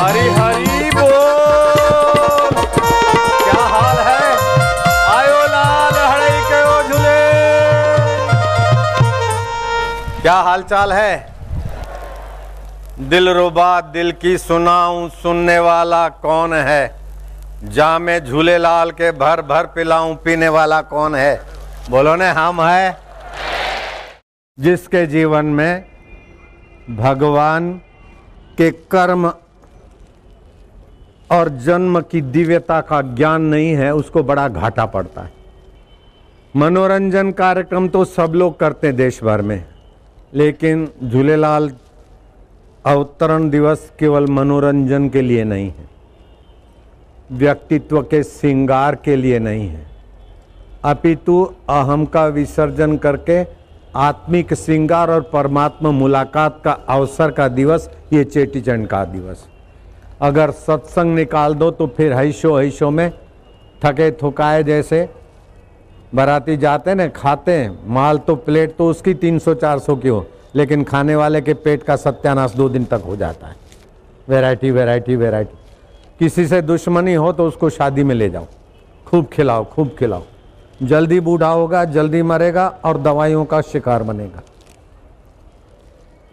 हरी हरी बोल। क्या हाल है? आयो लाल हड़ई के ओ झूले क्या हाल चाल है? दिल रुबा, दिल की सुनाऊं सुनने वाला कौन है? जामे झूले लाल के भर भर पिलाऊं पीने वाला कौन है? बोलो ने, हम है। जिसके जीवन में भगवान के कर्म और जन्म की दिव्यता का ज्ञान नहीं है, उसको बड़ा घाटा पड़ता है। मनोरंजन कार्यक्रम तो सब लोग करते हैं देश भर में, लेकिन झूलेलाल अवतरण दिवस केवल मनोरंजन के लिए नहीं है, व्यक्तित्व के श्रृंगार के लिए नहीं है। अपितु अहम का विसर्जन करके आत्मिक श्रृंगार और परमात्मा मुलाकात का अवसर का दिवस, ये चेटीचंड का दिवस। अगर सत्संग निकाल दो तो फिर हैशो हैशो में थके थुकाए जैसे। बराती जाते ना खाते हैं। माल तो प्लेट तो उसकी 300-400 की हो, लेकिन खाने वाले के पेट का सत्यानाश दो दिन तक हो जाता है। Variety variety variety. किसी से दुश्मनी हो तो उसको शादी में ले जाओ। खूब खिलाओ खूब खिलाओ। जल्दी बूढ़ा होगा, जल्दी मरेगा और दवाइयों का शिकार बनेगा।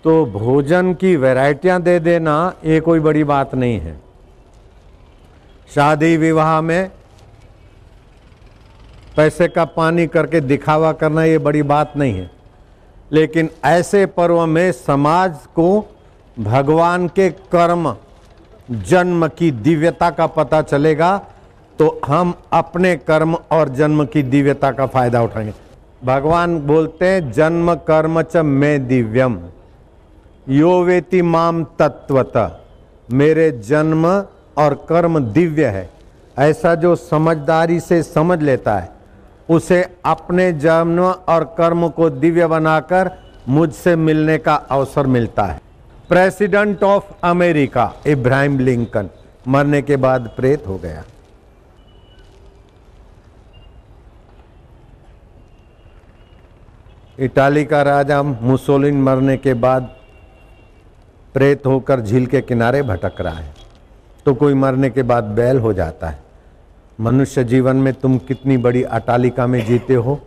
तो भोजन की वैरायटियाँ दे देना, ये कोई बड़ी बात नहीं है। शादी विवाह में पैसे का पानी करके दिखावा करना, ये बड़ी बात नहीं है। लेकिन ऐसे पर्व में समाज को भगवान के कर्म, जन्म की दिव्यता का पता चलेगा तो हम अपने कर्म और जन्म की दिव्यता का फ़ायदा उठाएँगे। भगवान बोलते हैं, जन्म कर्म च मैं दिव्यम। यो वेति माम तत्वता मेरे जन्म और कर्म दिव्य है। ऐसा जो समझदारी से समझ लेता है, उसे अपने जन्म और कर्म को दिव्य बनाकर मुझसे मिलने का अवसर मिलता है। President of America, Abraham Lincoln, मरने के बाद प्रेत हो गया। इटाली का राजा मुसोलिन मरने के बाद प्रेत होकर झील के किनारे भटक रहा है। तो कोई मरने के बाद बैल हो जाता है। मनुष्य जीवन में तुम कितनी बड़ी अटालिका में जीते हो?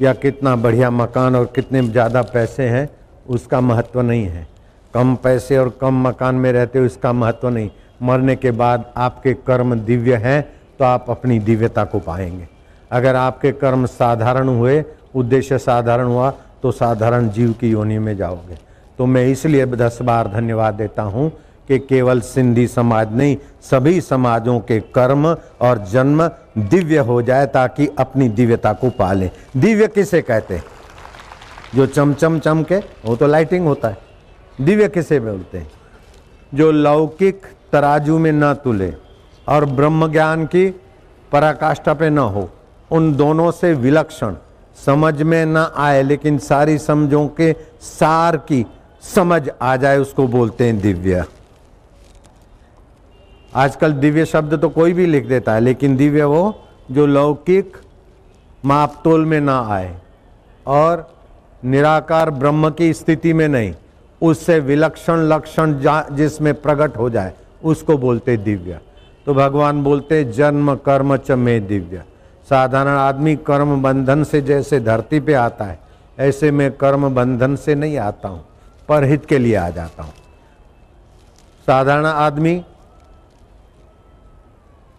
या कितना बढ़िया मकान और कितने ज़्यादा पैसे हैं, उसका महत्व नहीं है। कम पैसे और कम मकान में रहते हो, इसका महत्व नहीं। मरने के बाद आपके कर्म दिव्य हैं तो आप अपनी दिव्यता को पाएँगे। अगर आपके कर्म साधारण हुए, उद्देश्य साधारण हुआ तो साधारण जीव की योनि में जाओगे। तो मैं इसलिए दस बार धन्यवाद देता हूँ कि केवल सिंधी समाज नहीं, सभी समाजों के कर्म और जन्म दिव्य हो जाए ताकि अपनी दिव्यता को पालें। दिव्य किसे कहते हैं? जो चमचम चमके, वो तो लाइटिंग होता है। दिव्य किसे बोलते हैं? जो लौकिक तराजू में न तुले और ब्रह्म ज्ञान की पराकाष्ठा पे न हो, उन दोनों से विलक्षण, समझ में न आए, लेकिन सारी समझों के सार की समझ आ जाए उसको बोलते हैं दिव्य। आजकल दिव्य शब्द तो कोई भी लिख देता है, लेकिन दिव्य वो जो लौकिक मापतोल में ना आए और निराकार ब्रह्म की स्थिति में नहीं, उससे विलक्षण लक्षण जिसमें प्रकट हो जाए, उसको बोलते दिव्य। तो भगवान बोलते जन्म कर्म च में दिव्य। साधारण आदमी कर्म बंधन से जैसे धरती पे आता है, ऐसे मैं कर्म बंधन से नहीं आता हूँ। पर हित के लिए आ जाता हूँ। साधारण आदमी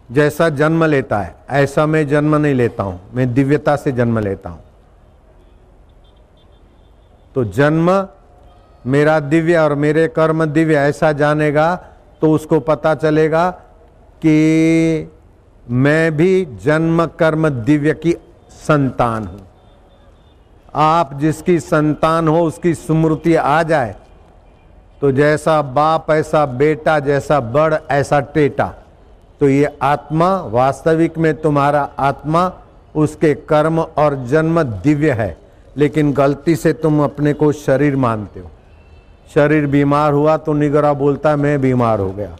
जैसा जन्म लेता है, ऐसा मैं जन्म नहीं लेता हूँ, मैं दिव्यता से जन्म लेता हूँ। तो जन्म मेरा दिव्य और मेरे कर्म दिव्य ऐसा जानेगा तो उसको पता चलेगा कि मैं भी जन्म कर्म दिव्य की संतान हूँ। आप जिसकी संतान हो, उसकी स्मृति आ जाए तो जैसा बाप, ऐसा बेटा, जैसा बड़, ऐसा टेटा। तो ये आत्मा, वास्तविक में तुम्हारा आत्मा, उसके कर्म और जन्म दिव्य है, लेकिन गलती से तुम अपने को शरीर मानते हो। शरीर बीमार हुआ तो निगरा बोलता, मैं बीमार हो गया।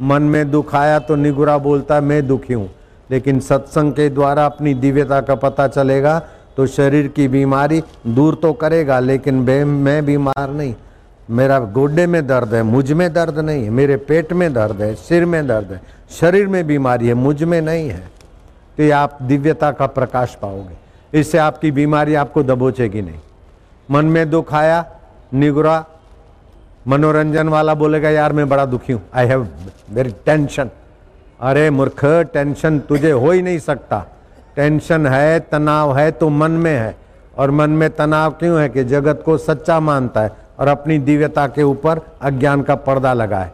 मन में दुख आया तो निगुरा बोलता, मैं दुखी हूँ। लेकिन सत्संग के द्वारा अपनी दिव्यता का पता चलेगा तो शरीर की बीमारी दूर तो करेगा, लेकिन मैं बीमार नहीं। मेरा गोड्डे में दर्द है, मुझमें दर्द नहीं है, मेरे पेट में दर्द है, सिर में दर्द है, शरीर में बीमारी है, मुझमें नहीं है। तो आप दिव्यता का प्रकाश पाओगे। इससे आपकी बीमारी आपको दबोचेगी नहीं। मन में दुख आया, निगुरा, मनोरंजन वाला बोलेगा, यार मैं बड़ा दुखी हूँ आई हैव वेरी टेंशन अरे मूर्ख टेंशन तुझे हो ही नहीं सकता। टेंशन है, तनाव है तो मन में है। और मन में तनाव क्यों है कि जगत को सच्चा मानता है और अपनी दिव्यता के ऊपर अज्ञान का पर्दा लगाए?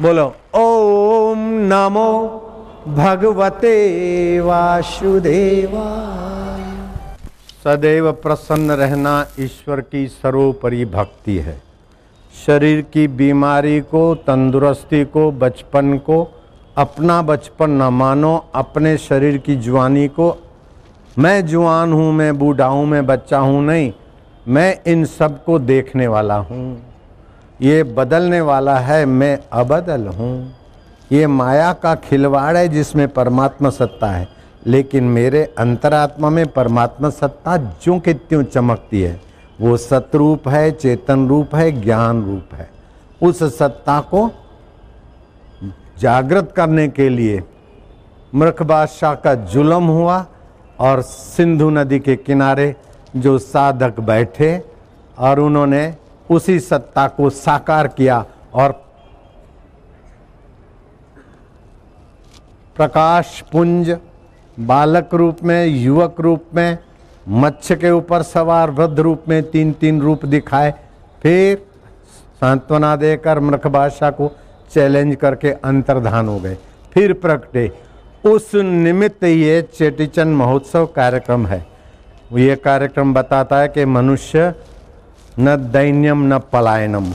बोलो, ओम नमो भगवते वासुदेवा सदैव प्रसन्न रहना ईश्वर की सर्वोपरि भक्ति है। शरीर की बीमारी को, तंदुरुस्ती को, बचपन को अपना बचपन न मानो, अपने शरीर की जवानी को। मैं जवान हूँ, मैं बूढ़ा हूँ, मैं बच्चा हूँ नहीं, मैं इन सबको देखने वाला हूँ। ये बदलने वाला है, मैं अबदल हूँ। ये माया का खिलवाड़ है जिसमें परमात्मा सत्ता है, लेकिन मेरे अंतरात्मा में परमात्मा सत्ता जो के त्यों चमकती है, वो सतरूप है, चेतन रूप है, ज्ञान रूप है। उस सत्ता को जागृत करने के लिए मृख बादशाह का जुलम हुआ और सिंधु नदी के किनारे जो साधक बैठे और उन्होंने उसी सत्ता को साकार किया और प्रकाश पुंज, बालक रूप में, युवक रूप में मच्छ के ऊपर सवार, वृद्ध रूप में तीन तीन रूप दिखाए, फिर सांत्वना देकर मृख बादशाह को चैलेंज करके अंतर्धान हो गए। फिर प्रकटे उस निमित्त ये चेटीचंद महोत्सव कार्यक्रम है। ये कार्यक्रम बताता है कि मनुष्य न दैन्यम न पलायनम।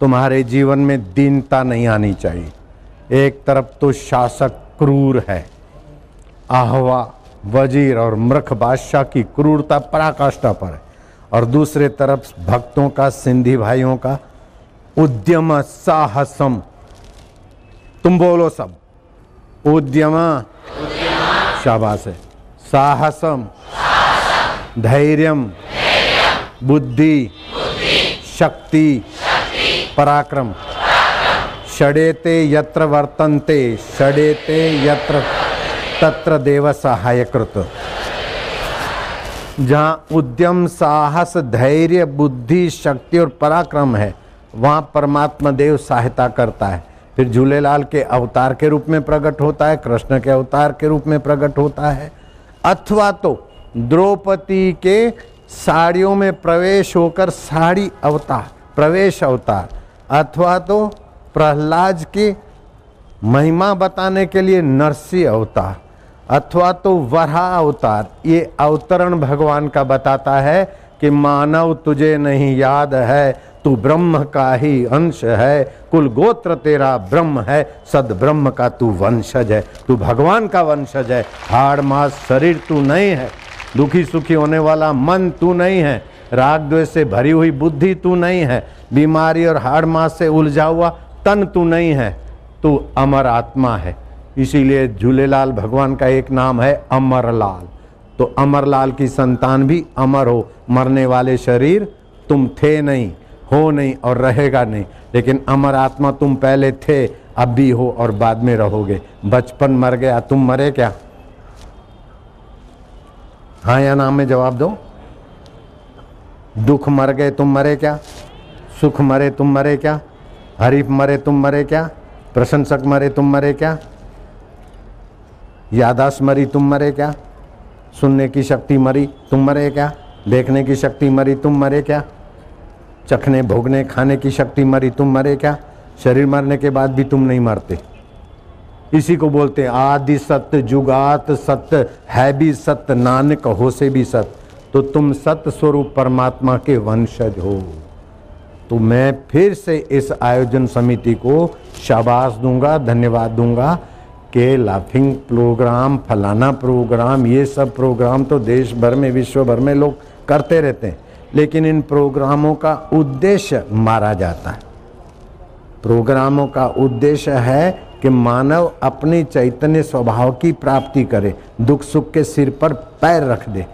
तुम्हारे जीवन में दीनता नहीं आनी चाहिए। एक तरफ़ तो शासक क्रूर है। आहवा, वज़ीर और मृख बादशाह की क्रूरता पराकाष्ठा पर है। और दूसरे तरफ़ भक्तों का, सिंधी भाइयों का उद्यम साहसम। तुम बोलो सब उद्यम शाबाश है साहसम धैर्य बुद्धि शक्ति पराक्रम षडेते यत्र वर्तन्ते षडेते यत्र तत्र देव सहायकृत जहाँ उद्यम साहस धैर्य बुद्धि शक्ति और पराक्रम है वहाँ परमात्मा देव सहायता करता है फिर झूलेलाल के अवतार के रूप में प्रकट होता है, कृष्ण के अवतार के रूप में प्रकट होता है। अथवा तो द्रौपदी के साड़ियों में प्रवेश होकर साड़ी अवतार, प्रवेश अवतार, अथवा तो प्रहलाद की महिमा बताने के लिए नरसी अवतार, अथवा तो वरा अवतार, ये अवतरण भगवान का बताता है कि मानव तुझे नहीं याद है। तू ब्रह्म का ही अंश है, कुल गोत्र तेरा ब्रह्म है, सद ब्रह्म का तू वंशज है, तू भगवान का वंशज है, हाड़ मास शरीर तू नहीं है, दुखी सुखी होने वाला मन तू नहीं है, राग द्वेष से भरी हुई बुद्धि तू नहीं है, बीमारी और हाड़ मास से उलझा हुआ तन तू नहीं है, तू अमर आत्मा है। इसीलिए झूलेलाल भगवान का एक नाम है अमरलाल। तो अमरलाल की संतान भी अमर हो, मरने वाले शरीर तुम थे नहीं। हो नहीं और रहेगा नहीं। लेकिन अमर आत्मा तुम पहले थे, अब भी हो और बाद में रहोगे। बचपन मर गया, तुम मरे क्या? हाँ या नाम में जवाब दो? दुख मर गए, तुम मरे क्या? सुख मरे, तुम मरे क्या? हरीफ मरे, तुम मरे क्या? प्रशंसक मरे, तुम मरे क्या? यादाश मरी, तुम मरे क्या? सुनने की शक्ति मरी, तुम मरे क्या? देखने की शक्ति मरी, तुम मरे क्या? चखने, भोगने, खाने की शक्ति मरी, तुम मरे क्या? शरीर मरने के बाद भी तुम नहीं मरते। इसी को बोलते आदि सत्य, जुगात सत्य, है भी सत्य, नानक हो से भी सत्य। तो तुम सत्य स्वरूप परमात्मा के वंशज हो। तो मैं फिर से इस आयोजन समिति को शाबाश दूँगा, धन्यवाद दूँगा के लाफिंग प्रोग्राम फलाना प्रोग्राम ये सब प्रोग्राम तो देश भर में विश्व भर में लोग करते रहते हैं। लेकिन इन प्रोग्रामों का उद्देश्य मारा जाता है। प्रोग्रामों का उद्देश्य है कि मानव अपने चैतन्य स्वभाव की प्राप्ति करे दुख सुख के सिर पर पैर रख दे।